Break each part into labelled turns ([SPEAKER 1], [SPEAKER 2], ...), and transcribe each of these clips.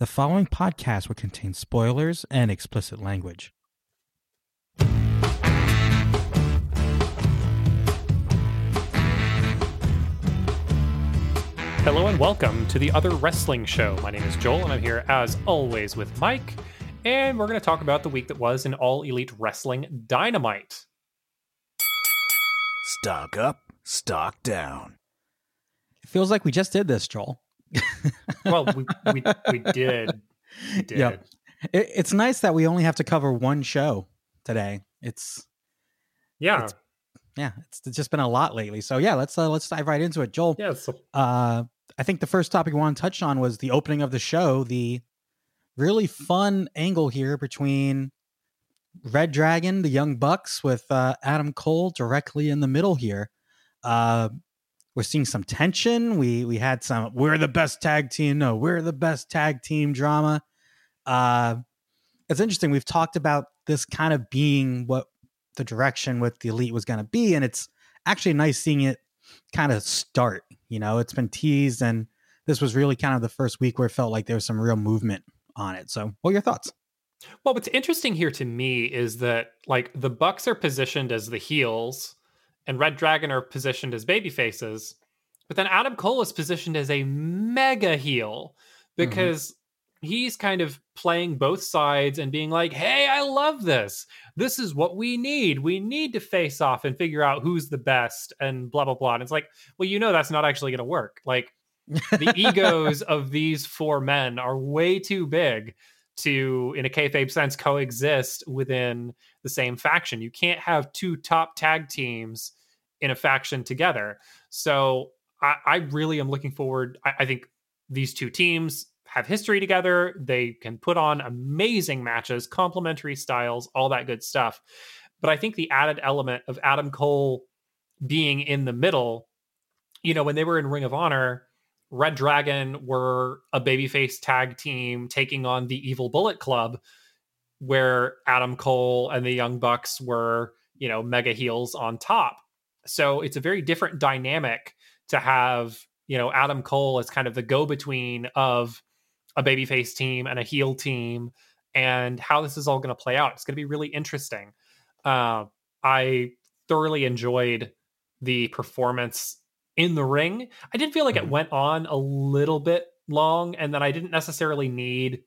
[SPEAKER 1] The following podcast will contain spoilers and explicit language.
[SPEAKER 2] Hello and welcome to the Other Wrestling Show. My name is Joel, and I'm here as always with Mike. And we're going to talk about the week that was in All Elite Wrestling Dynamite.
[SPEAKER 3] Stock up, stock down.
[SPEAKER 1] It feels like we just did this, Joel.
[SPEAKER 2] Well, we, we, we did. We did.
[SPEAKER 1] Yep. It, it's nice that we only have to cover one show today. It's
[SPEAKER 2] Yeah.
[SPEAKER 1] It's- yeah, it's, it's just been a lot lately. So yeah, let's uh, let's dive right into it, Joel.
[SPEAKER 2] yeah. So,
[SPEAKER 1] Uh, I think the first topic we want to touch on was the opening of the show. The really fun angle here between Red Dragon, the Young Bucks, with uh, Adam Cole directly in the middle here. Uh, we're seeing some tension. We we had some. We're the best tag team. No, we're the best tag team drama. Uh, it's interesting. We've talked about this kind of being what the direction with the elite was going to be, and it's actually nice seeing it kind of start. You know, it's been teased, and this was really kind of the first week where it felt like there was some real movement on it. So, what are your thoughts?
[SPEAKER 2] well, what's interesting here to me is that like the Bucks are positioned as the heels, and Red Dragon are positioned as baby faces, but then Adam Cole is positioned as a mega heel mm-hmm. because he's kind of playing both sides and being like, "Hey, I love this. This is what we need. We need to face off and figure out who's the best and blah blah blah." And it's like, well, you know, that's not actually going to work. Like the egos of these four men are way too big to, in a kayfabe sense, coexist within the same faction. You can't have two top tag teams in a faction together. So I, I really am looking forward. I, I think these two teams have history together. They can put on amazing matches, complementary styles, all that good stuff. But I think the added element of Adam Cole being in the middle, you know, when they were in Ring of Honor, Red Dragon were a babyface tag team taking on the Evil Bullet Club, where Adam Cole and the Young Bucks were, you know, mega heels on top. So it's a very different dynamic to have, you know, Adam Cole as kind of the go between of a babyface team and a heel team and how this is all going to play out. It's going to be really interesting. Uh, I thoroughly enjoyed the performance in the ring. I did feel like it
[SPEAKER 1] Mhm.
[SPEAKER 2] went on a little bit long and that I didn't necessarily need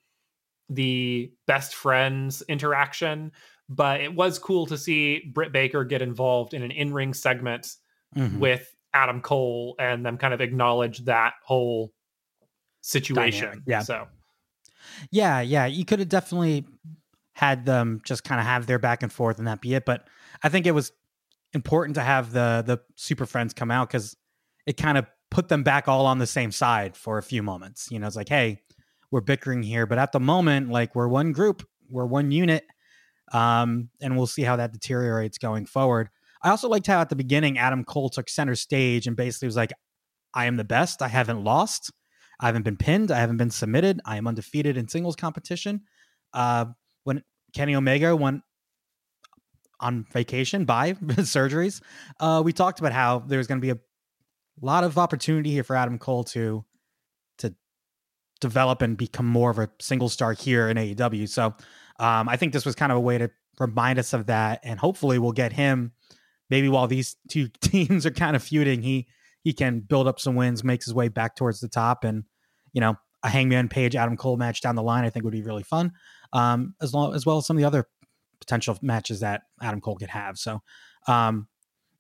[SPEAKER 2] the best friends interaction, but it was cool to see Britt Baker get involved in an in-ring segment
[SPEAKER 1] Mhm.
[SPEAKER 2] with Adam Cole and them kind of acknowledge that whole situation.
[SPEAKER 1] Dynamic, yeah.
[SPEAKER 2] So
[SPEAKER 1] Yeah, yeah. You could have definitely had them just kind of have their back and forth and that be it. But I think it was important to have the the super friends come out because it kind of put them back all on the same side for a few moments. You know, it's like, hey, we're bickering here, but at the moment, like we're one group, we're one unit. Um, and we'll see how that deteriorates going forward. I also liked how at the beginning Adam Cole took center stage and basically was like, I am the best. I haven't lost. I haven't been pinned. I haven't been submitted. I am undefeated in singles competition. Uh, when Kenny Omega went on vacation by surgeries, uh, we talked about how there's going to be a lot of opportunity here for Adam Cole to to develop and become more of a single star here in AEW. So um, I think this was kind of a way to remind us of that, and hopefully we'll get him. Maybe while these two teams are kind of feuding, he he can build up some wins, makes his way back towards the top, and you know a Hangman Page Adam Cole match down the line. I think would be really fun, um, as long as well as some of the other potential matches that Adam Cole could have. So, um,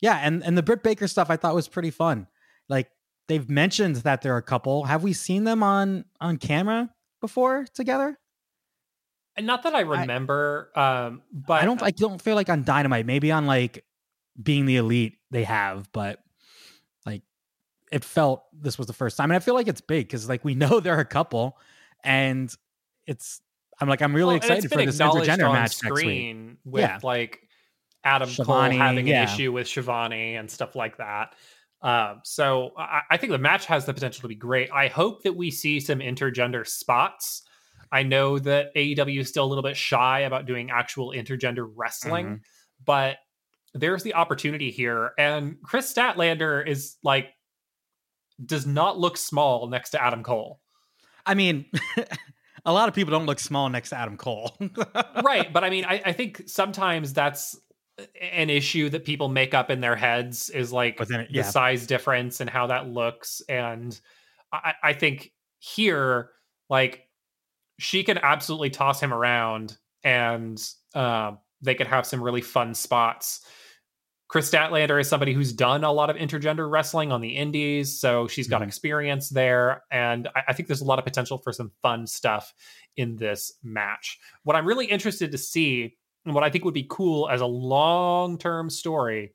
[SPEAKER 1] yeah, and and the Britt Baker stuff I thought was pretty fun. Like they've mentioned that they're a couple. Have we seen them on on camera before together?
[SPEAKER 2] Not that I remember, um, but
[SPEAKER 1] I don't. I don't feel like on Dynamite. Maybe on like being the elite they have, but like it felt this was the first time, and I feel like it's big because like we know there are a couple, and it's. I'm like I'm really
[SPEAKER 2] Well,
[SPEAKER 1] excited for this intergender match next week.
[SPEAKER 2] screen with
[SPEAKER 1] Yeah.
[SPEAKER 2] like Adam Cole having
[SPEAKER 1] yeah.
[SPEAKER 2] an issue with Shivani and stuff like that. Um, so I, I think the match has the potential to be great. I hope that we see some intergender spots. I know that AEW is still a little bit shy about doing actual intergender wrestling,
[SPEAKER 1] Mm-hmm.
[SPEAKER 2] but there's the opportunity here. And Kris Statlander is like does not look small next to Adam Cole.
[SPEAKER 1] I mean, a lot of people don't look small next to Adam Cole.
[SPEAKER 2] right. But I mean, I, I, think sometimes that's an issue that people make up in their heads is like it, yeah. the size difference and how that looks. And I, I think here, like, she can absolutely toss him around and uh, they could have some really fun spots. Kris Statlander is somebody who's done a lot of intergender wrestling on the indies, so she's got mm-hmm. experience there, and I, I, think there's a lot of potential for some fun stuff in this match. What I'm really interested to see, and what I think would be cool as a long-term story,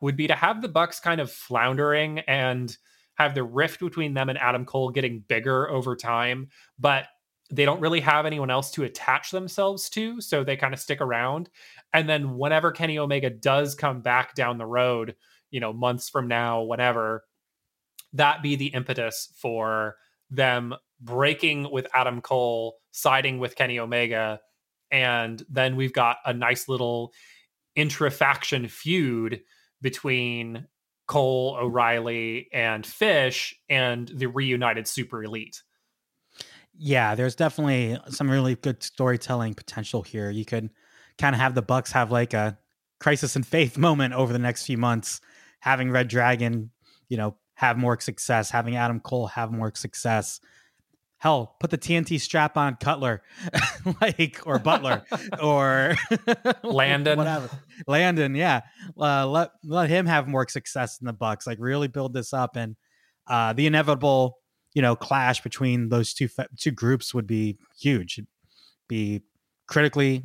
[SPEAKER 2] would be to have the Bucks kind of floundering and have the rift between them and Adam Cole getting bigger over time, but they don't really have anyone else to attach themselves to, so they kind of stick around. And then whenever Kenny Omega does come back down the road, you know, months from now, whatever, that be the impetus for them breaking with Adam Cole, siding with Kenny Omega, and then we've got a nice little intra-faction feud between Cole, O'Reilly, and Fish and the reunited Super Elite
[SPEAKER 1] yeah, there's definitely some really good storytelling potential here. You could kind of have the Bucks have like a crisis in faith moment over the next few months, having Red Dragon, you know, have more success, having Adam Cole have more success. Hell, put the TNT strap on Cutler, like or Butler or
[SPEAKER 2] Landon,
[SPEAKER 1] whatever. Landon, yeah. Uh, let let him have more success in the Bucks. Like really build this up, and uh, the inevitable you know clash between those two two groups would be huge. It'd be critically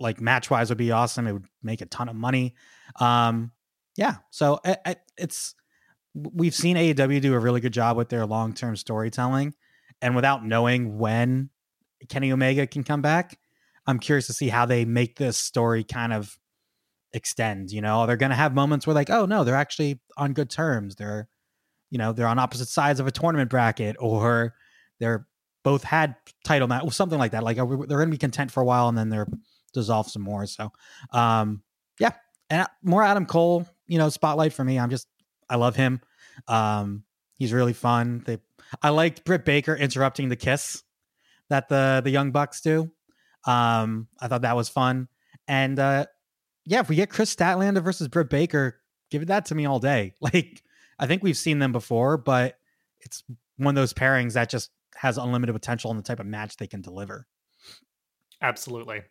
[SPEAKER 1] like match wise would be awesome. It would make a ton of money. Um, yeah, so I, I, it's we've seen AEW do a really good job with their long term storytelling, and without knowing when Kenny Omega can come back, I'm curious to see how they make this story kind of extend. You know, they're going to have moments where like, oh no, they're actually on good terms. They're you know they're on opposite sides of a tournament bracket or they're both had title match or something like that like they're going to be content for a while and then they're dissolve some more so um yeah and more adam cole you know spotlight for me i'm just i love him um he's really fun they i liked britt baker interrupting the kiss that the the young bucks do um i thought that was fun and uh yeah if we get Kris statlander versus britt baker give that to me all day like I think we've seen them before, but it's one of those pairings that just has unlimited potential in the type of match they can deliver.
[SPEAKER 2] Absolutely.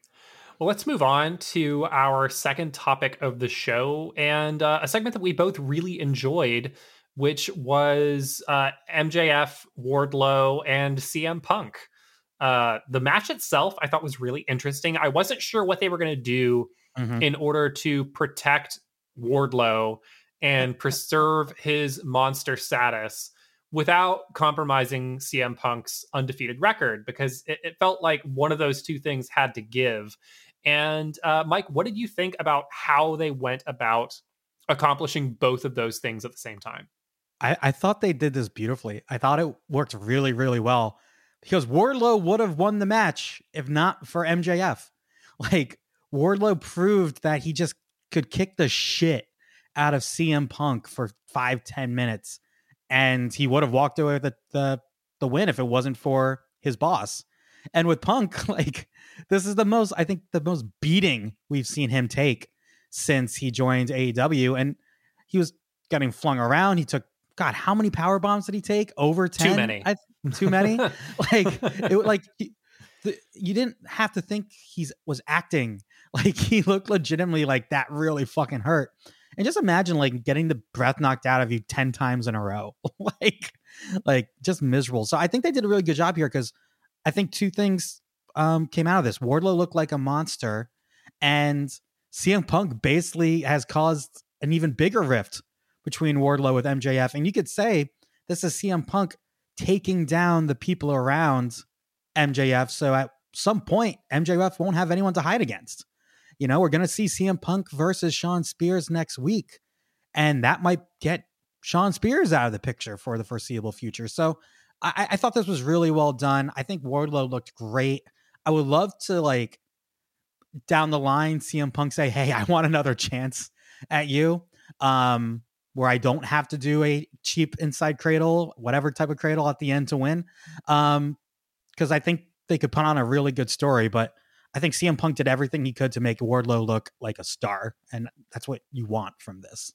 [SPEAKER 2] Well, let's move on to our second topic of the show and uh, a segment that we both really enjoyed, which was uh, MJF, Wardlow, and CM Punk. Uh, the match itself, I thought was really interesting. I wasn't sure what they were going to do mm-hmm. in order to protect Wardlow and preserve his monster status without compromising CM Punk's undefeated record because it, it, felt like one of those two things had to give. And uh, Mike, what did you think about how they went about accomplishing both of those things at the same time?
[SPEAKER 1] I, I thought they did this beautifully. I thought it worked really, really well because Wardlow would have won the match if not for MJF. Like Wardlow proved that he just could kick the shit out of CM Punk for five ten minutes, and he would have walked away with the, the the win if it wasn't for his boss. And with Punk, like this is the most I think the most beating we've seen him take since he joined AEW, and he was getting flung around. He took God, how many power bombs did he take? Over ten?
[SPEAKER 2] Too many. I,
[SPEAKER 1] too many. like it like. He, the, you didn't have to think he's was acting like he looked legitimately like that really fucking hurt and just imagine like getting the breath knocked out of you 10 times in a row. Like like just miserable. So i think they did a really good job here because i think two things um came out of this. Wardlow looked like a monster and cm punk basically has caused an even bigger rift between wardlow with mjf and you could say this is cm punk taking down the people around mjf so at some point mjf won't have anyone to hide against you know, we're going to see CM Punk versus Shawn Spears next week. And that might get Shawn Spears out of the picture for the foreseeable future. So I, I thought this was really well done. I think Wardlow looked great. I would love to like down the line CM Punk say, "Hey, I want another chance at you." Um where I don't have to do a cheap inside cradle, whatever type of cradle at the end to win. Um cuz I think they could put on a really good story, but I think CM Punk did everything he could to make Wardlow look like a star, and that's what you want from this.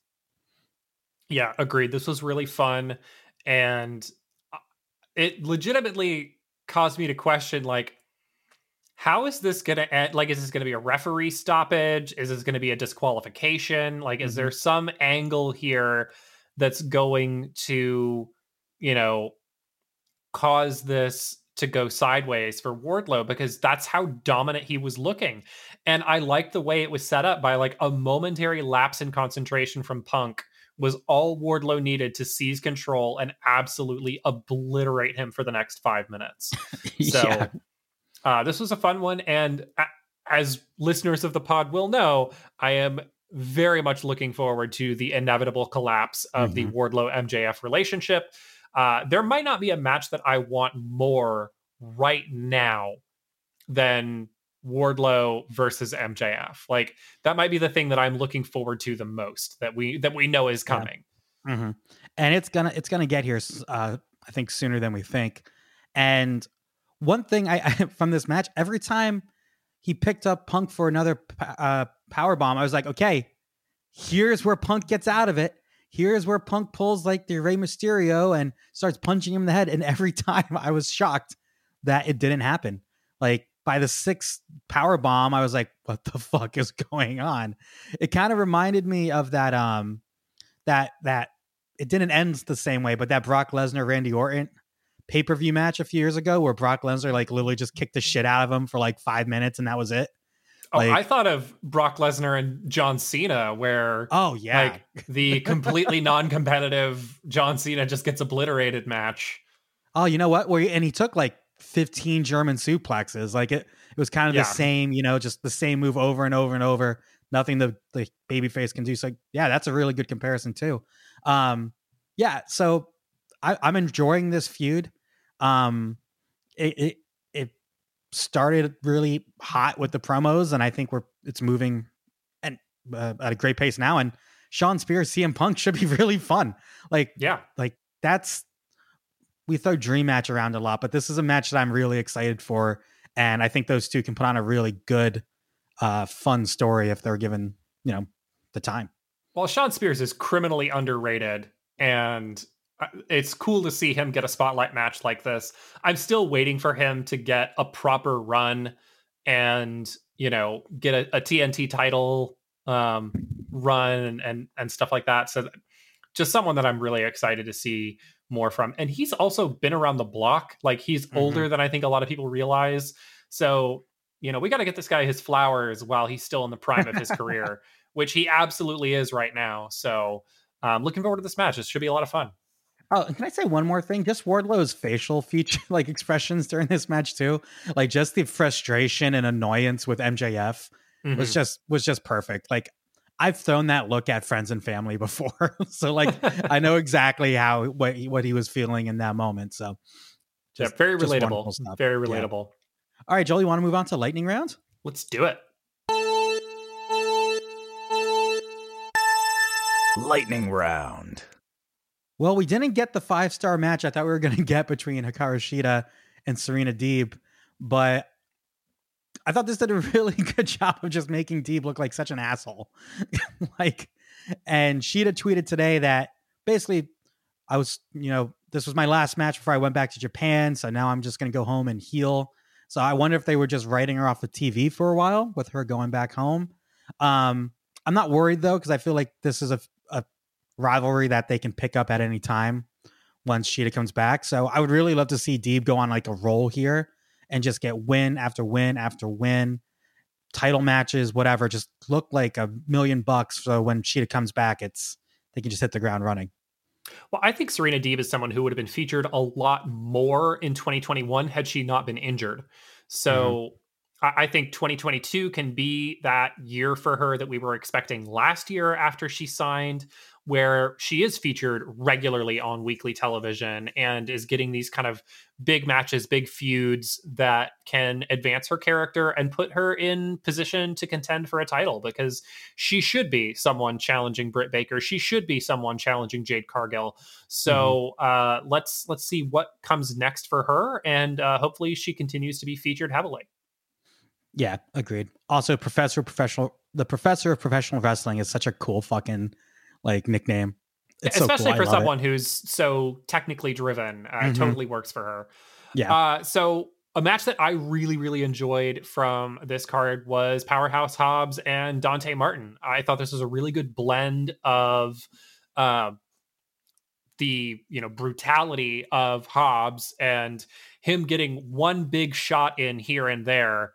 [SPEAKER 2] Yeah, agreed. This was really fun, and uh, it legitimately caused me to question like how is this going to end like is this going to be a referee stoppage is this going to be a disqualification like is mm-hmm. there some angle here that's going to you know cause this to go sideways for Wardlow because that's how dominant he was looking. And I like the way it was set up by like a momentary lapse in concentration from Punk was all Wardlow needed to seize control and absolutely obliterate him for the next five minutes. So yeah. uh, this was a fun one. And as listeners of the pod will know, I am very much looking forward to the inevitable collapse of mm-hmm. the Wardlow MJF relationship. Uh, there might not be a match that I want more right now than Wardlow versus MJF. Like that might be the thing that I'm looking forward to the most that we that we know is coming.
[SPEAKER 1] Yeah. Mm-hmm. And it's gonna it's gonna get here. Uh, I think sooner than we think. And one thing I, I from this match, every time he picked up Punk for another uh, power bomb, I was like, okay, here's where Punk gets out of it. Here's where Punk pulls like the Rey Mysterio and starts punching him in the head. And every time I was shocked that it didn't happen. Like by the sixth power bomb, I was like, what the fuck is going on? It kind of reminded me of that um that that it didn't end the same way, but that Brock Lesnar Randy Orton pay per view match a few years ago where Brock Lesnar like literally just kicked the shit out of him for like five minutes and that was it.
[SPEAKER 2] Oh, like, I thought of Brock Lesnar and John Cena, where
[SPEAKER 1] oh yeah,
[SPEAKER 2] like the completely non-competitive John Cena just gets obliterated match.
[SPEAKER 1] Oh, you know what? Where and he took like 15 German suplexes. Like it, it was kind of yeah. the same, you know, just the same move over and over and over. Nothing the the babyface can do. So yeah, that's a really good comparison too. Um, yeah, so I, I'm enjoying this feud. Um, it, it it started really hot with the promos, and I think we're it's moving and uh, at a great pace now. And Shawn Spears, CM Punk should be really fun. Like
[SPEAKER 2] yeah,
[SPEAKER 1] like that's we throw dream match around a lot, but this is a match that I'm really excited for, and I think those two can put on a really good, uh, fun story if they're given you know the time.
[SPEAKER 2] Well, Shawn Spears is criminally underrated, and it's cool to see him get a spotlight match like this. I'm still waiting for him to get a proper run and you know get a, a TNT title um, run and, and and stuff like that. So just someone that I'm really excited to see more from. And he's also been around the block. Like he's mm-hmm. older than I think a lot of people realize. So, you know, we got to get this guy his flowers while he's still in the prime of his career, which he absolutely is right now. So, um, looking forward to this match. This should be a lot of fun.
[SPEAKER 1] Oh, can I say one more thing? Just Wardlow's facial feature, like expressions during this match too, like just the frustration and annoyance with MJF mm-hmm. was just was just perfect. Like I've thrown that look at friends and family before, so like I know exactly how what he, what he was feeling in that moment. So,
[SPEAKER 2] just, yeah, very relatable. Very relatable. Yeah.
[SPEAKER 1] All right, Joel, you want to move on to lightning round?
[SPEAKER 2] Let's do it.
[SPEAKER 3] Lightning round.
[SPEAKER 1] Well, we didn't get the five star match I thought we were going to get between Hikaru Shida and Serena Deeb, but I thought this did a really good job of just making Deeb look like such an asshole. like, and Shida tweeted today that basically I was, you know, this was my last match before I went back to Japan. So now I'm just going to go home and heal. So I wonder if they were just writing her off the TV for a while with her going back home. Um, I'm not worried though, because I feel like this is a, a rivalry that they can pick up at any time once Shida comes back. So I would really love to see Deeb go on like a roll here and just get win after win after win, title matches, whatever. Just look like a million bucks. So when Shida comes back, it's they can just hit the ground running.
[SPEAKER 2] Well, I think Serena Deeb is someone who would have been featured a lot more in 2021 had she not been injured. So mm-hmm. I think 2022 can be that year for her that we were expecting last year after she signed where she is featured regularly on weekly television and is getting these kind of big matches, big feuds that can advance her character and put her in position to contend for a title because she should be someone challenging Britt Baker. She should be someone challenging Jade Cargill. So mm-hmm. uh, let's let's see what comes next for her, and uh, hopefully she continues to be featured heavily.
[SPEAKER 1] Yeah, agreed. Also, professor professional the professor of professional wrestling is such a cool fucking like nickname.
[SPEAKER 2] It's Especially so cool. for someone it. who's so technically driven, uh, mm-hmm. totally works for her.
[SPEAKER 1] Yeah.
[SPEAKER 2] Uh, so a match that I really, really enjoyed from this card was Powerhouse Hobbs and Dante Martin. I thought this was a really good blend of uh, the you know brutality of Hobbs and him getting one big shot in here and there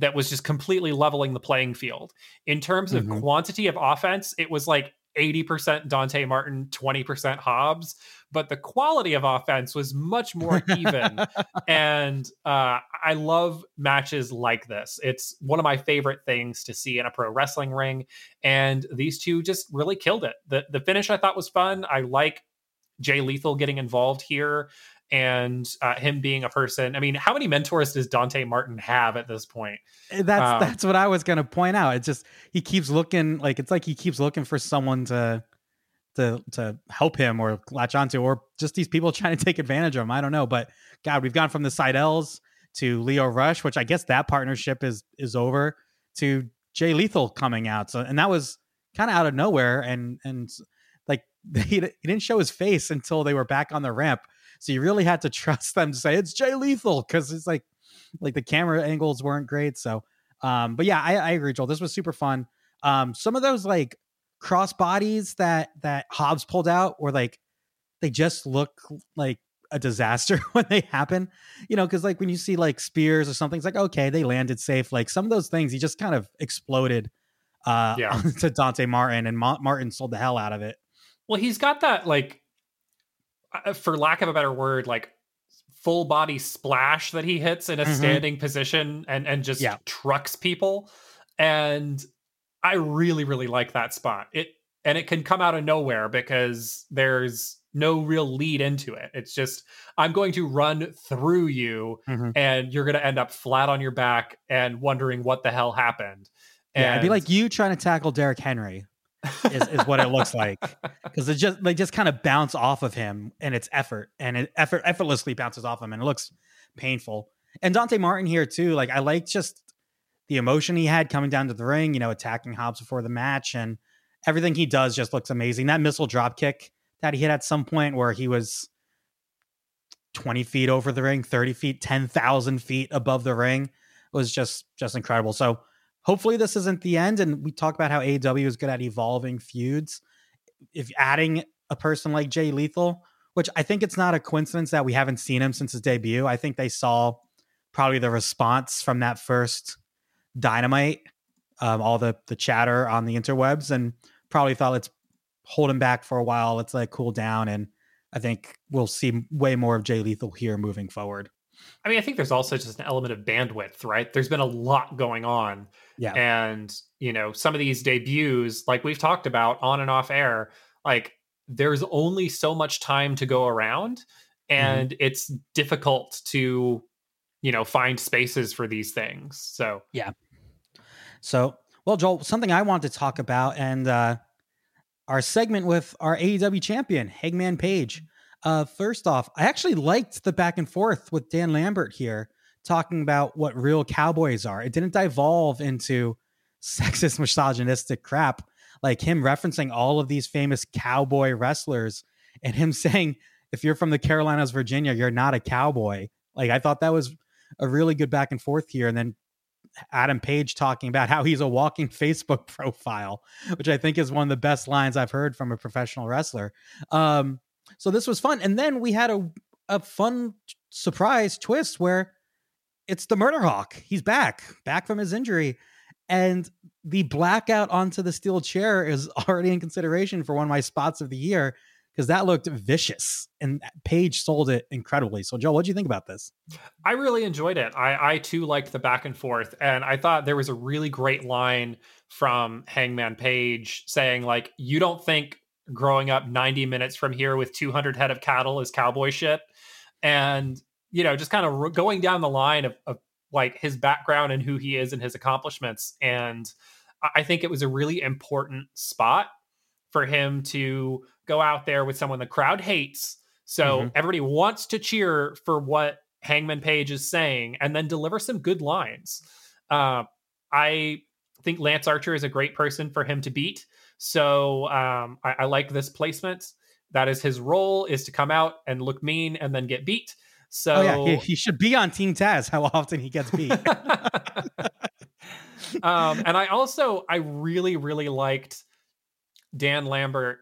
[SPEAKER 2] that was just completely leveling the playing field. In terms of mm-hmm. quantity of offense, it was like 80% Dante Martin, 20% Hobbs, but the quality of offense was much more even. and uh, I love matches like this. It's one of my favorite things to see in a pro wrestling ring. And these two just really killed it. The, the finish I thought was fun. I like Jay Lethal getting involved here and uh, him being a person. I mean, how many mentors does Dante Martin have at this point?
[SPEAKER 1] Eh, that's um, that's what I was going to point out. It's just he keeps looking like it's like he keeps looking for someone to to to help him or latch onto, or just these people trying to take advantage of him. I don't know, but God, we've gone from the Sydals to Lio Rush, which I guess that partnership is is over, to Jay Lethal coming out. So and that was kind of out of nowhere, and and like he, he didn't show his face until they were back on the ramp so you really had to trust them to say it's Jay Lethal because it's like like the camera angles weren't great. So um, but yeah, I, I agree, Joel. This was super fun. Um, some of those like cross bodies that that Hobbs pulled out were like they just look like a disaster when they happen, you know, because like when you see like spears or something, it's like okay, they landed safe. Like some of those things, he just kind of exploded uh yeah. to Dante Martin, and Ma- Martin sold the hell out of it.
[SPEAKER 2] Well, he's got that like for lack of a better word, like full body splash that he hits in a mm-hmm. standing position and and just yeah. trucks people. And I really really like that spot. It and it can come out of nowhere because there's no real lead into it. It's just I'm going to run through you mm-hmm. and you're going to end up flat on your back and wondering what the hell happened.
[SPEAKER 1] And yeah, it'd be like you trying to tackle Derrick Henry is, is what it looks like because it just they just kind of bounce off of him and it's effort and it effort effortlessly bounces off him and it looks painful. And Dante Martin here too, like I like just the emotion he had coming down to the ring, you know, attacking Hobbs before the match and everything he does just looks amazing. That missile drop kick that he hit at some point where he was 20 feet over the ring, 30 feet, 10,000 feet above the ring was just just incredible. So hopefully this isn't the end. And we talk about how AEW is good at evolving feuds. If adding a person like Jay Lethal, which I think it's not a coincidence that we haven't seen him since his debut. I think they saw probably the response from that first dynamite, um, all the the chatter on the interwebs, and probably thought let's hold him back for a while. Let's let cool down, and I think we'll see way more of Jay Lethal here moving forward.
[SPEAKER 2] I mean, I think there's also just an element of bandwidth, right? There's been a lot going on.
[SPEAKER 1] Yeah.
[SPEAKER 2] And, you know, some of these debuts, like we've talked about on and off air, like there's only so much time to go around mm-hmm. and mm-hmm. it's difficult to, you know, find spaces for these things. So,
[SPEAKER 1] yeah. So, well, Joel, something I want to talk about and uh our segment with our AEW champion, Hangman Page. Uh, first off, I actually liked the back and forth with Dan Lambert here, talking about what real cowboys are. It didn't devolve into sexist, misogynistic crap, like him referencing all of these famous cowboy wrestlers and him saying, if you're from the Carolinas, Virginia, you're not a cowboy. Like, I thought that was a really good back and forth here. And then Adam Page talking about how he's a walking Facebook profile, which I think is one of the best lines I've heard from a professional wrestler. Um, so this was fun. And then we had a a fun surprise twist where it's the murder hawk. He's back, back from his injury. And the blackout onto the steel chair is already in consideration for one of my spots of the year because that looked vicious and Page sold it incredibly. So, Joe, what do you think about this?
[SPEAKER 2] I really enjoyed it. I, I too liked the back and forth, and I thought there was a really great line from Hangman Page saying, like, you don't think growing up 90 minutes from here with 200 head of cattle is cowboy shit. And, you know, just kind of going down the line of, of like his background and who he is and his accomplishments. And I think it was a really important spot for him to go out there with someone the crowd hates. So mm-hmm. everybody wants to cheer for what Hangman Page is saying and then deliver some good lines. Uh, I think Lance Archer is a great person for him to beat. So um, I, I, like this placement. That is his role is to come out and look mean and then get beat. So oh,
[SPEAKER 1] yeah, he, he, should be on Team Taz. How often he gets beat.
[SPEAKER 2] um, and I also I really really liked Dan Lambert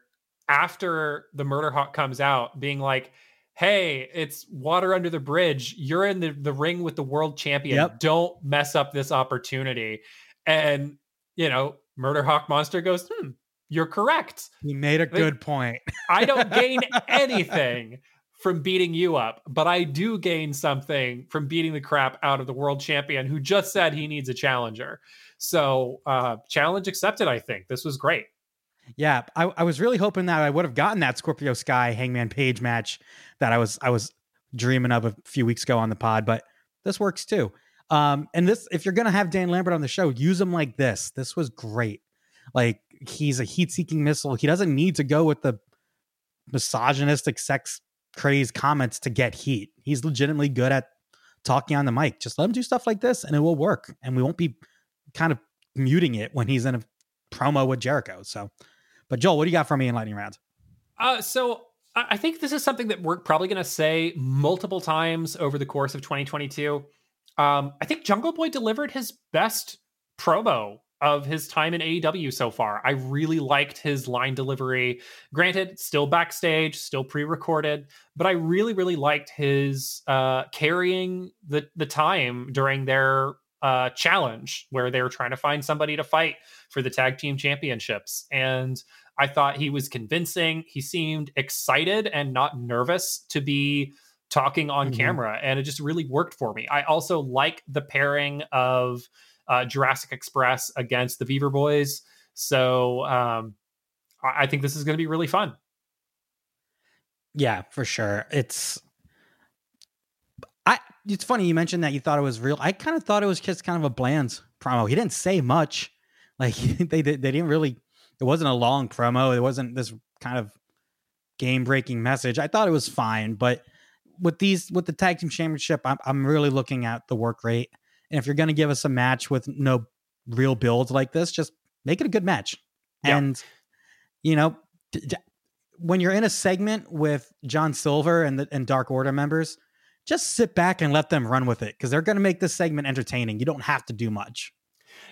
[SPEAKER 2] after the Murder Hawk comes out, being like, "Hey, it's water under the bridge. You're in the, the ring with the world champion. Yep. Don't mess up this opportunity." And you know, Murder Hawk Monster goes, "Hmm, you're correct.
[SPEAKER 1] He made a good point.
[SPEAKER 2] I don't gain anything from beating you up, but I do gain something from beating the crap out of the world champion who just said he needs a challenger. So, uh, challenge accepted, I think. This was great.
[SPEAKER 1] Yeah, I, I was really hoping that I would have gotten that Scorpio Sky Hangman Page match that I was I was dreaming of a few weeks ago on the pod, but this works too. Um, and this, if you're gonna have Dan Lambert on the show, use him like this. This was great. Like he's a heat-seeking missile. He doesn't need to go with the misogynistic, sex crazed comments to get heat. He's legitimately good at talking on the mic. Just let him do stuff like this, and it will work. And we won't be kind of muting it when he's in a promo with Jericho. So, but Joel, what do you got for me in lightning round?
[SPEAKER 2] Uh, so I think this is something that we're probably going to say multiple times over the course of 2022. Um, I think Jungle Boy delivered his best promo of his time in AEW so far. I really liked his line delivery. Granted, still backstage, still pre-recorded, but I really, really liked his uh, carrying the the time during their uh, challenge where they were trying to find somebody to fight for the tag team championships. And I thought he was convincing. He seemed excited and not nervous to be talking on mm-hmm. camera, and it just really worked for me. I also like the pairing of uh, Jurassic Express against the Beaver Boys. So um, I think this is going to be really fun.
[SPEAKER 1] Yeah, for sure. It's I. It's funny you mentioned that you thought it was real. I kind of thought it was just kind of a bland promo. He didn't say much. Like they they didn't really. It wasn't a long promo. It wasn't this kind of game breaking message. I thought it was fine, but with these with the tag team championship, I'm I'm really looking at the work rate. And if you're going to give us a match with no real build like this, just make it a good match. Yeah. And, you know, when you're in a segment with John Silver and the and Dark Order members, just sit back and let them run with it because they're going to make this segment entertaining. You don't have to do much.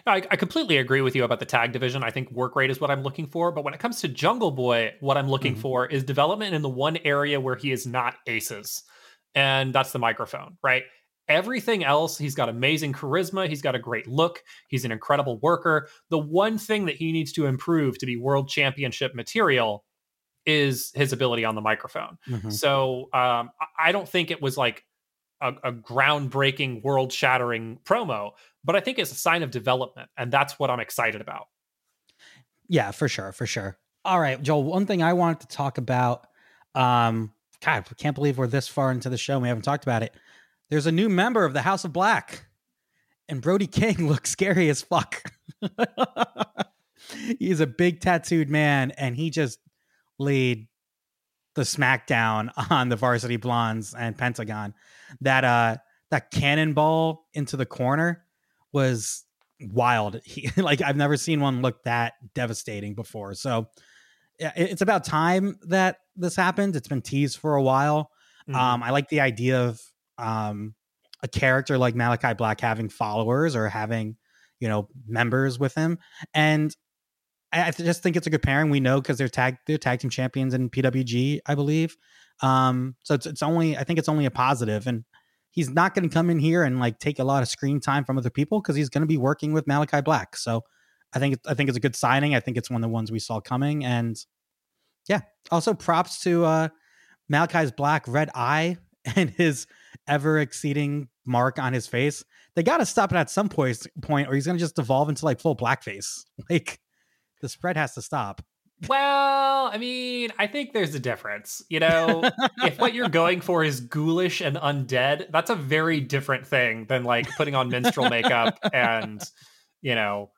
[SPEAKER 2] I, I, completely agree with you about the tag division. I think work rate is what I'm looking for. But when it comes to Jungle Boy, what I'm looking mm-hmm. for is development in the one area where he is not aces. And that's the microphone, right? Everything else, he's got amazing charisma. He's got a great look. He's an incredible worker. The one thing that he needs to improve to be world championship material is his ability on the microphone. Mm-hmm. So um, I don't think it was like a, a groundbreaking, world shattering promo, but I think it's a sign of development. And that's what I'm excited about.
[SPEAKER 1] Yeah, for sure. For sure. All right, Joel, one thing I wanted to talk about. Um, God, I can't believe we're this far into the show and we haven't talked about it. There's a new member of the House of Black, and Brody King looks scary as fuck. He's a big tattooed man, and he just laid the smackdown on the Varsity Blondes and Pentagon. That uh, that cannonball into the corner was wild. He, like I've never seen one look that devastating before. So it's about time that this happened. It's been teased for a while. Mm-hmm. Um, I like the idea of um, a character like Malakai Black having followers or having, you know, members with him. And I just think it's a good pairing. We know because they're tag they're tag team champions in PWG, I believe. Um, so it's it's only I think it's only a positive, and he's not going to come in here and like take a lot of screen time from other people because he's going to be working with Malakai Black. So I think I think it's a good signing. I think it's one of the ones we saw coming, and yeah. Also, props to uh, Malakai's Black red eye and his ever exceeding mark on his face. They got to stop it at some point, point, or he's going to just evolve into like full blackface. Like the spread has to stop.
[SPEAKER 2] Well, I mean, I think there's a difference. You know, if what you're going for is ghoulish and undead, that's a very different thing than like putting on minstrel makeup and, you know,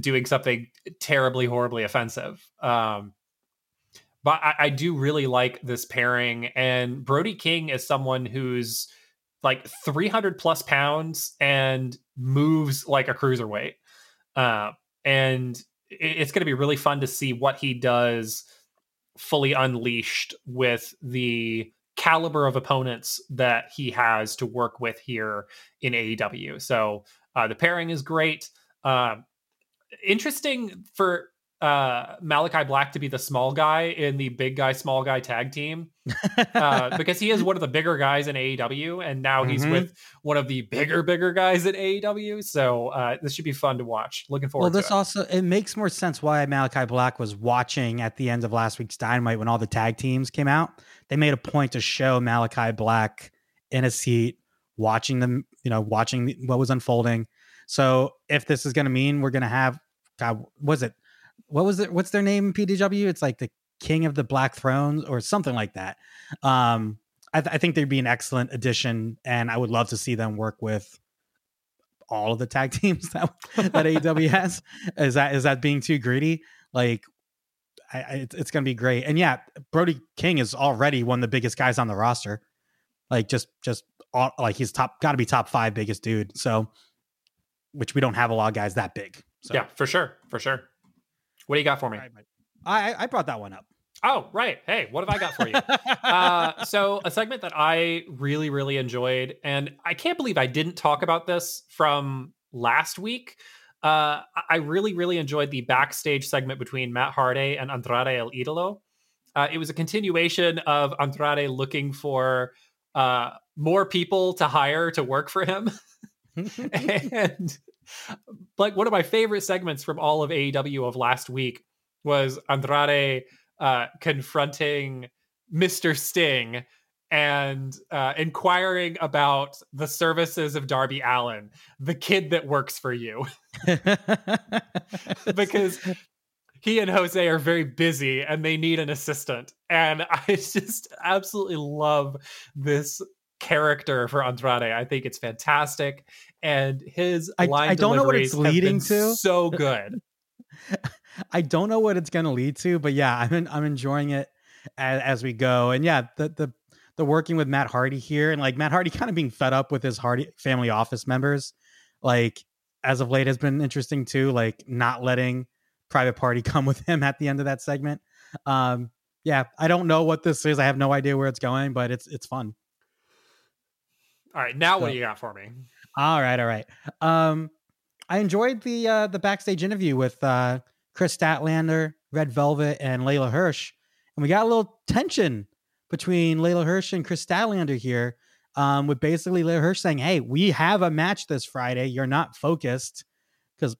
[SPEAKER 2] doing something terribly, horribly offensive. Um, but I, I do really like this pairing, and Brody King is someone who's like 300 plus pounds and moves like a cruiserweight. Uh, and it's going to be really fun to see what he does fully unleashed with the caliber of opponents that he has to work with here in AEW. So uh, the pairing is great. Uh, interesting for uh, Malakai Black to be the small guy in the big guy, small guy tag team uh, because he is one of the bigger guys in AEW, and now mm-hmm. he's with one of the bigger, bigger guys in AEW. So uh, this should be fun to watch. Looking forward.
[SPEAKER 1] Well, this
[SPEAKER 2] it.
[SPEAKER 1] also it makes more sense why Malakai Black was watching at the end of last week's Dynamite when all the tag teams came out. They made a point to show Malakai Black in a seat watching them, you know, watching what was unfolding. So if this is going to mean we're going to have, God, was it what was it? What's their name in PWG? It's like the King of the Black Thrones or something like that. Um, I, th- I think they'd be an excellent addition, and I would love to see them work with all of the tag teams that that AEW has. Is that is that being too greedy? Like, I, I, it's, it's going to be great. And yeah, Brody King is already one of the biggest guys on the roster. Like, just just all, like he's top, got to be top five biggest dude. So, which we don't have a lot of guys that big. So.
[SPEAKER 2] Yeah, for sure, for sure. What do you got for me?
[SPEAKER 1] I, I brought that one up.
[SPEAKER 2] Oh, right. Hey, what have I got for you? uh, so, a segment that I really, really enjoyed, and I can't believe I didn't talk about this from last week. Uh, I really, really enjoyed the backstage segment between Matt Hardy and Andrade El Idolo. Uh, it was a continuation of Andrade looking for uh, more people to hire to work for him. and like one of my favorite segments from all of AEW of last week was Andrade uh, confronting Mr. Sting and uh, inquiring about the services of Darby Allin, the kid that works for you. because he and Jose are very busy and they need an assistant. And I just absolutely love this character for Andrade. I think it's fantastic, and his I, line I don't know what it's leading to. So good.
[SPEAKER 1] I don't know what it's going to lead to, but yeah, I'm in, I'm enjoying it as, as, we go, and yeah, the the the working with Matt Hardy here, and like Matt Hardy kind of being fed up with his Hardy family office members, like as of late has been interesting too, like not letting Private Party come with him at the end of that segment. Um, yeah, I don't know what this is. I have no idea where it's going, but it's it's fun.
[SPEAKER 2] All right, now so, what do you got for me?
[SPEAKER 1] All right, all right. Um, I enjoyed the uh, the backstage interview with uh, Kris Statlander, Red Velvet, and Leyla Hirsch, and we got a little tension between Leyla Hirsch and Kris Statlander here. Um, with basically Leyla Hirsch saying, "Hey, we have a match this Friday. You're not focused because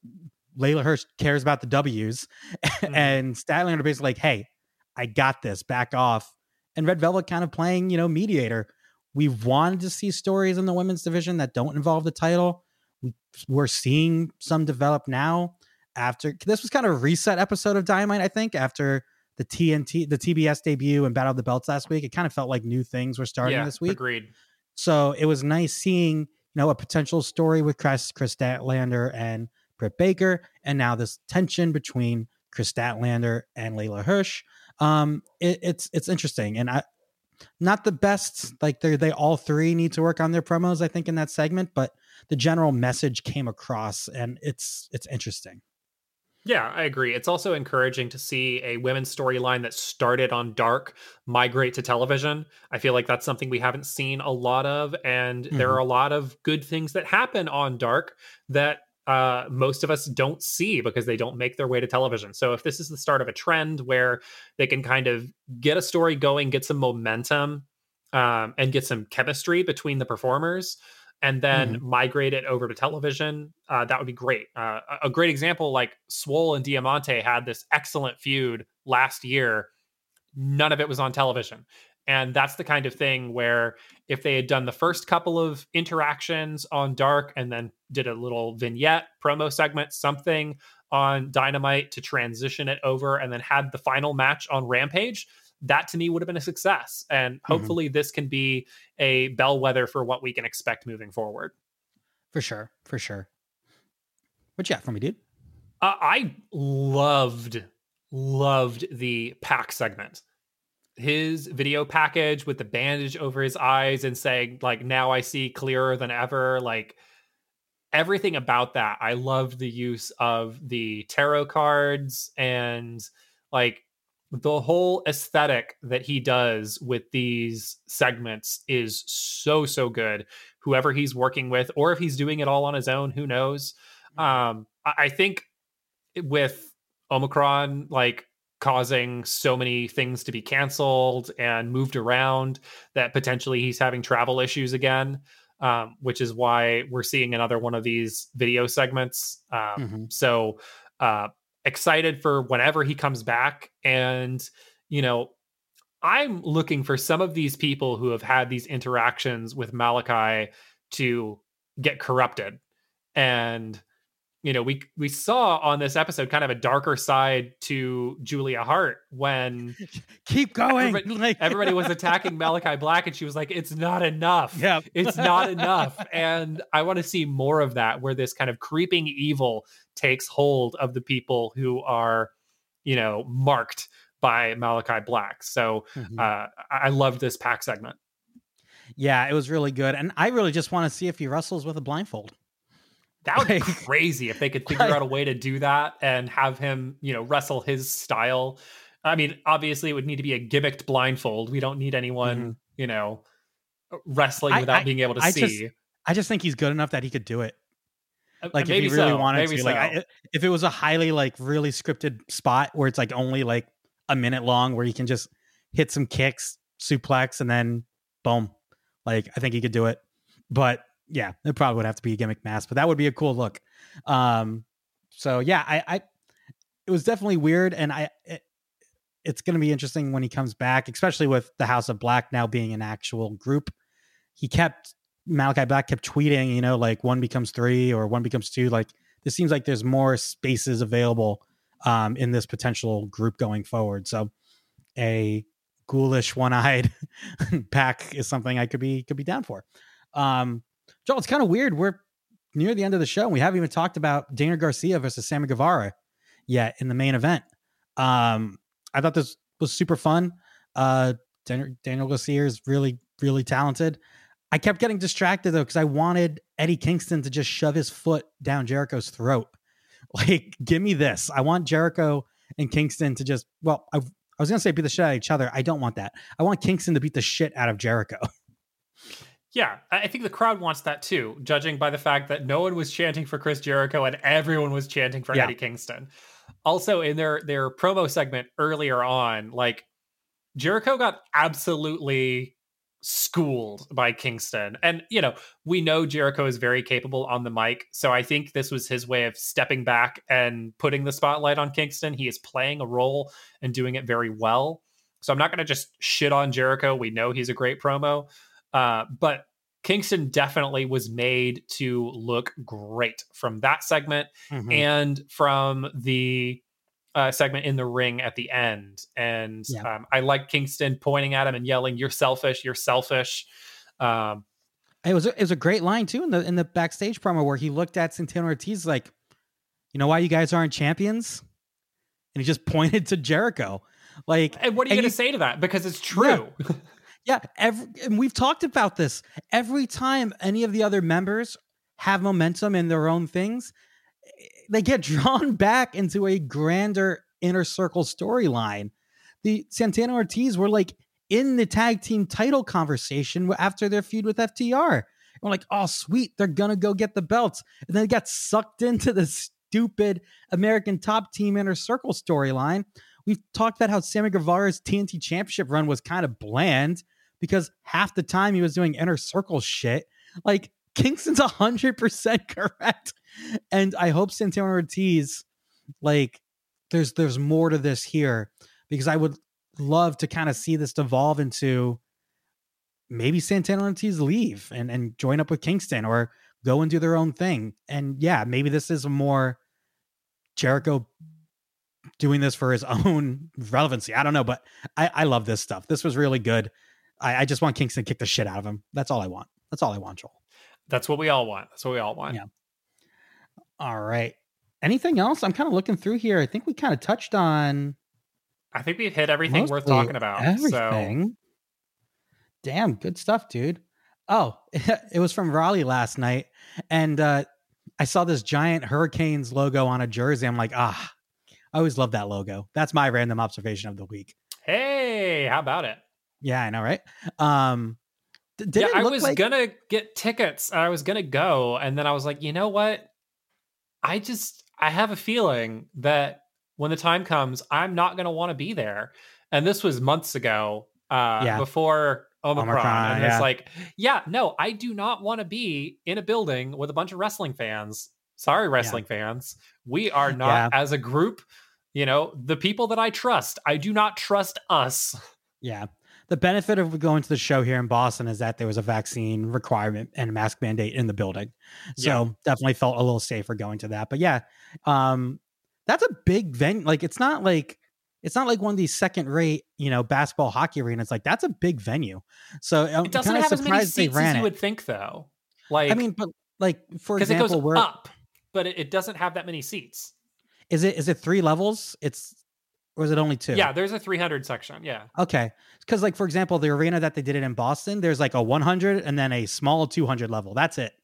[SPEAKER 1] Leyla Hirsch cares about the W's," mm-hmm. and Statlander basically like, "Hey, I got this. Back off." And Red Velvet kind of playing, you know, mediator We've wanted to see stories in the women's division that don't involve the title. We're seeing some develop now. After this was kind of a reset episode of Dynamite, I think, after the TNT, the TBS debut and Battle of the Belts last week. It kind of felt like new things were starting
[SPEAKER 2] yeah,
[SPEAKER 1] this week.
[SPEAKER 2] Agreed.
[SPEAKER 1] So it was nice seeing, you know, a potential story with Chris Kris Statlander and Britt Baker, and now this tension between Kris Statlander and Leyla Hirsch. Um, it, it's it's interesting, and I not the best. Like they they all three need to work on their promos. I think in that segment, but the general message came across, and it's it's interesting.
[SPEAKER 2] Yeah, I agree. It's also encouraging to see a women's storyline that started on dark migrate to television. I feel like that's something we haven't seen a lot of. And mm-hmm. there are a lot of good things that happen on dark that uh, most of us don't see because they don't make their way to television. So if this is the start of a trend where they can kind of get a story going, get some momentum, um, and get some chemistry between the performers, and then mm-hmm. migrate it over to television, uh, that would be great. Uh, a great example, like Swole and Diamante had this excellent feud last year. None of it was on television. And that's the kind of thing where if they had done the first couple of interactions on Dark and then did a little vignette, promo segment, something on Dynamite to transition it over and then had the final match on Rampage, that to me would have been a success. And
[SPEAKER 1] Mm-hmm.
[SPEAKER 2] hopefully this can be a bellwether for what we can expect moving forward.
[SPEAKER 1] For sure. For sure. What you got for me, dude?
[SPEAKER 2] Uh, I loved, loved the PAC segment. His video package with the bandage over his eyes and saying, like, now I see clearer than ever. Like, everything about that. I loved the use of the tarot cards and, like, the whole aesthetic that he does with these segments is so, so good. Whoever he's working with, or if he's doing it all on his own, who knows? Um, I, I think with Omicron, like causing so many things to be canceled and moved around, that potentially he's having travel issues again. Um, which is why we're seeing another one of these video segments. Um,
[SPEAKER 1] Mhm.
[SPEAKER 2] So uh, excited for whenever he comes back, and you know, I'm looking for some of these people who have had these interactions with Malakai to get corrupted. And you know, we we saw on this episode kind of a darker side to Julia Hart when
[SPEAKER 1] Keep going.
[SPEAKER 2] Everybody-
[SPEAKER 1] like
[SPEAKER 2] everybody was attacking Malakai Black and she was like, It's not enough.
[SPEAKER 1] Yeah.
[SPEAKER 2] It's not enough. And I want to see more of that where this kind of creeping evil takes hold of the people who are, you know, marked by Malakai Black. So
[SPEAKER 1] Mhm.
[SPEAKER 2] uh, I I loved this PAC segment.
[SPEAKER 1] yeah, it was really good. And I really just want to see if he wrestles with a blindfold.
[SPEAKER 2] That would be crazy if they could figure out a way to do that and have him, you know, wrestle his style. I mean, obviously, it would need to be a gimmicked blindfold. We don't need anyone, you know, wrestling
[SPEAKER 1] Mm-hmm. I-
[SPEAKER 2] without
[SPEAKER 1] I-
[SPEAKER 2] being able to
[SPEAKER 1] I
[SPEAKER 2] see.
[SPEAKER 1] just- I just think he's good enough that he could do it.
[SPEAKER 2] Uh,
[SPEAKER 1] Like
[SPEAKER 2] maybe
[SPEAKER 1] if he really
[SPEAKER 2] so,
[SPEAKER 1] wanted to. Like
[SPEAKER 2] so.
[SPEAKER 1] I, if it was a highly like really scripted spot where it's like only like a minute long where he can just hit some kicks, suplex, and then boom. Like I think he could do it. But yeah, it probably would have to be a gimmick mask, but that would be a cool look. Um so yeah, I, I it was definitely weird and I it, it's going to be interesting when he comes back, especially with the House of Black now being an actual group. He kept Malakai Black kept tweeting, you know, like one becomes three or one becomes two. Like this seems like there's more spaces available um, in this potential group going forward. So a ghoulish one-eyed PAC is something I could be could be down for. Um, Joel, it's kind of weird. We're near the end of the show. And we haven't even talked about Dana Garcia versus Sammy Guevara yet in the main event. Um, I thought this was super fun. Uh, Daniel, Daniel Garcia is really, really talented. I kept getting distracted though because I wanted Eddie Kingston to just shove his foot down Jericho's throat. Like, give me this. I want Jericho and Kingston to just, well, I, I was going to say beat the shit out of each other. I don't want that. I want Kingston to beat the shit out of Jericho.
[SPEAKER 2] Yeah, I think the crowd wants that too, judging by the fact that no one was chanting for Chris Jericho and everyone was chanting for
[SPEAKER 1] Yeah.
[SPEAKER 2] Eddie Kingston. Also, in their their promo segment earlier on, like Jericho got absolutely schooled by Kingston. And you know, we know Jericho is very capable on the mic, so I think this was his way of stepping back and putting the spotlight on Kingston. He is playing a role and doing it very well. So I'm not going to just shit on Jericho. We know he's a great promo. Uh, but Kingston definitely was made to look great from that segment
[SPEAKER 1] Mhm.
[SPEAKER 2] and from the uh, segment in the ring at the end. And
[SPEAKER 1] Yeah.
[SPEAKER 2] um, I like Kingston pointing at him and yelling, "You're selfish! You're selfish!" Um,
[SPEAKER 1] It was a, it was a great line too in the in the backstage promo where he looked at Santana Ortiz like, you know why you guys aren't champions, and he just pointed to Jericho, like
[SPEAKER 2] and what are you going to say to that? Because it's true.
[SPEAKER 1] yeah. Yeah, every and we've talked about this every time any of the other members have momentum in their own things, eh, they get drawn back into a grander inner circle storyline. The Santana Ortiz were like in the tag team title conversation after their feud with FTR. And we're like, oh, sweet, they're gonna go get the belts. And then they got sucked into the stupid American top team inner circle storyline. We've talked about how Sammy Guevara's TNT championship run was kind of bland because half the time he was doing inner circle shit. Like Kingston's hundred percent correct. And I hope Santana Ortiz, like, there's there's more to this here because I would love to kind of see this devolve into maybe Santana Ortiz leave and and join up with Kingston or go and do their own thing. And yeah, maybe this is more Jericho doing this for his own relevancy. I don't know, but I, I love this stuff. This was really good. I, I just want Kingston to kick the shit out of him. That's all I want. That's all I want, Joel.
[SPEAKER 2] That's what we all want. That's what we all want.
[SPEAKER 1] Yeah. All right. Anything else? I'm kind of looking through here. I think we kind of touched on.
[SPEAKER 2] I think we've hit everything worth talking about. Everything. So.
[SPEAKER 1] Damn, good stuff, dude. Oh, it was from Raleigh last night, and uh, I saw this giant Hurricanes logo on a jersey. I'm like, ah, I always love that logo. That's my random observation of the week.
[SPEAKER 2] Hey, how about it?
[SPEAKER 1] Yeah, I know, right? Um,
[SPEAKER 2] did yeah, I was like- gonna get tickets. I was gonna go, and then I was like, you know what? I just I have a feeling that when the time comes, I'm not gonna want to be there. And this was months ago, uh, yeah. before Omicron. Omicron and yeah. it's like, yeah, no, I do not want to be in a building with a bunch of wrestling fans. Sorry, wrestling yeah. fans. We are not as a group, you know, the people that I trust. I do not trust us.
[SPEAKER 1] Yeah the benefit of going to the show here in Boston is that there was a vaccine requirement and mask mandate in the building. So yeah. definitely felt a little safer going to that. But yeah, um, that's a big venue. Like it's not like it's not like one of these second rate, you know, basketball hockey arenas. Like that's a big venue. So
[SPEAKER 2] I'm it doesn't have as many seats as you it. would think though. Like
[SPEAKER 1] I mean, but like for example,
[SPEAKER 2] it goes up, but it, it doesn't have that many seats.
[SPEAKER 1] Is it is it three levels? It's or is it only two?
[SPEAKER 2] Yeah, there's a 300 section. Yeah.
[SPEAKER 1] Okay. Because, like, for example, the arena that they did it in Boston, there's like a 100 and then a small 200 level. That's it.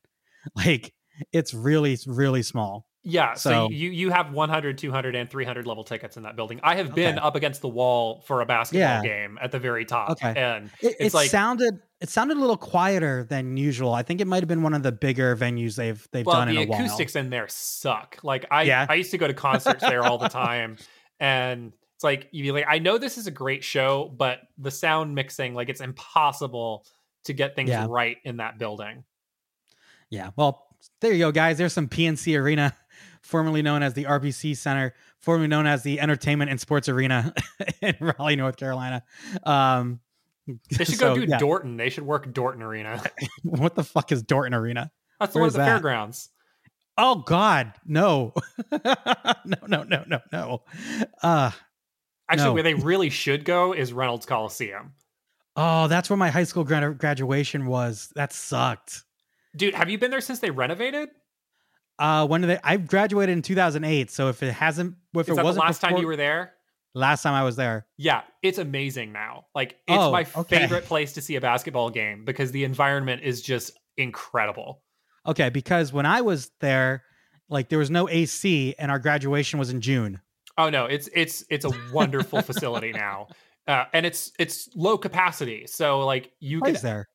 [SPEAKER 1] Like, it's really, really small.
[SPEAKER 2] Yeah, so, so, you you have 100, 200, and 300 level tickets in that building. I have been okay. up against the wall for a basketball yeah. game at the very top. Okay, and
[SPEAKER 1] it, it's it like sounded it sounded a little quieter than usual. I think it might have been one of the bigger venues they've they've well, done in a while.
[SPEAKER 2] The acoustics in there suck. Like I yeah. I used to go to concerts there all the time, and it's like you'd be like, I know this is a great show, but the sound mixing, like it's impossible to get things yeah. right in that building.
[SPEAKER 1] Yeah. Well, there you go, guys. There's some PNC Arena, formerly known as the RBC Center, formerly known as the Entertainment and Sports Arena in Raleigh, North Carolina. Um,
[SPEAKER 2] they should so, go do yeah. Dorton. They should work Dorton Arena.
[SPEAKER 1] what the fuck is Dorton Arena?
[SPEAKER 2] That's Where the one the that? fairgrounds.
[SPEAKER 1] Oh God, no, no, no, no, no, no. Uh
[SPEAKER 2] Actually, no. where they really should go is Reynolds Coliseum.
[SPEAKER 1] Oh, that's where my high school grad- graduation was. That sucked.
[SPEAKER 2] Dude, have you been there since they renovated?
[SPEAKER 1] Uh, when did they? I graduated in 2008. So if it hasn't, if
[SPEAKER 2] is
[SPEAKER 1] it wasn't
[SPEAKER 2] the last
[SPEAKER 1] before,
[SPEAKER 2] time you were there,
[SPEAKER 1] last time I was there.
[SPEAKER 2] Yeah, it's amazing now. Like it's oh, my okay. favorite place to see a basketball game because the environment is just incredible.
[SPEAKER 1] Okay, because when I was there, like there was no AC, and our graduation was in June.
[SPEAKER 2] Oh no, it's it's it's a wonderful facility now, uh, and it's it's low capacity. So like you
[SPEAKER 1] can there.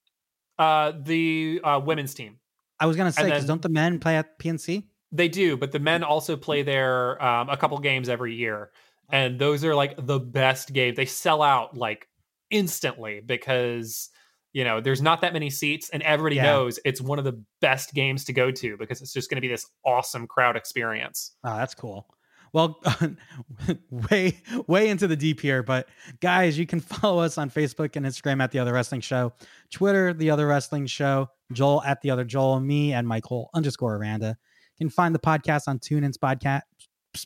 [SPEAKER 2] Uh, the uh, women's team.
[SPEAKER 1] I was gonna say, because don't the men play at PNC?
[SPEAKER 2] They do, but the men also play there um, a couple games every year, and those are like the best games. They sell out like instantly because you know there's not that many seats, and everybody yeah. knows it's one of the best games to go to because it's just going to be this awesome crowd experience.
[SPEAKER 1] Oh, that's cool. Well, way way into the deep here, but guys, you can follow us on Facebook and Instagram at the Other Wrestling Show, Twitter the Other Wrestling Show, Joel at the Other Joel, me and Michael underscore Aranda. You can find the podcast on TuneIn Podcast.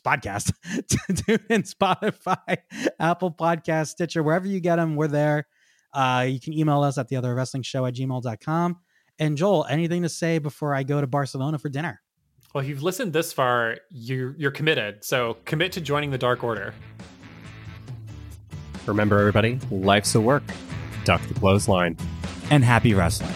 [SPEAKER 1] Podcast, TuneIn, Spotify, Apple Podcast, Stitcher, wherever you get them, we're there. Uh, you can email us at the other wrestling show at gmail.com. And Joel, anything to say before I go to Barcelona for dinner?
[SPEAKER 2] Well, if you've listened this far, you're you're committed. So commit to joining the Dark Order.
[SPEAKER 4] Remember, everybody, life's a work. Duck the clothesline.
[SPEAKER 1] And happy wrestling.